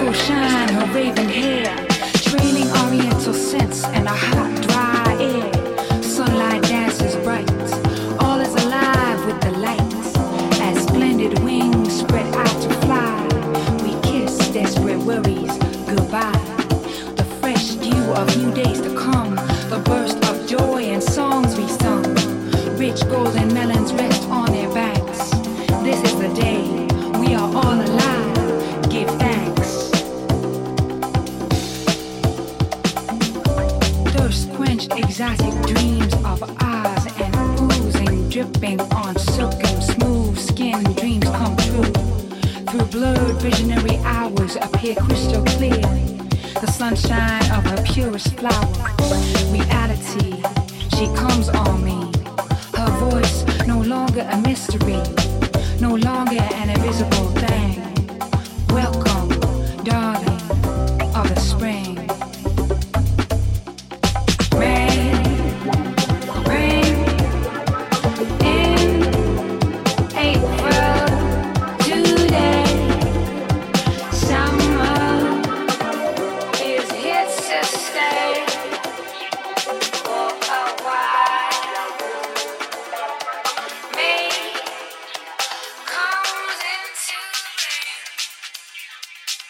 Shine, her raven hair, training oriental scents and a hot, dry air. Sunlight dances bright, all is alive with the lights. As splendid wings spread out to fly, we kiss desperate worries goodbye. The fresh dew of new days to come, the burst of joy and songs we sung, rich golden appear crystal clear, the sunshine of her purest flower. Reality, she comes on me. Her voice, no longer a mystery, no longer an invisible thing. Welcome, darling.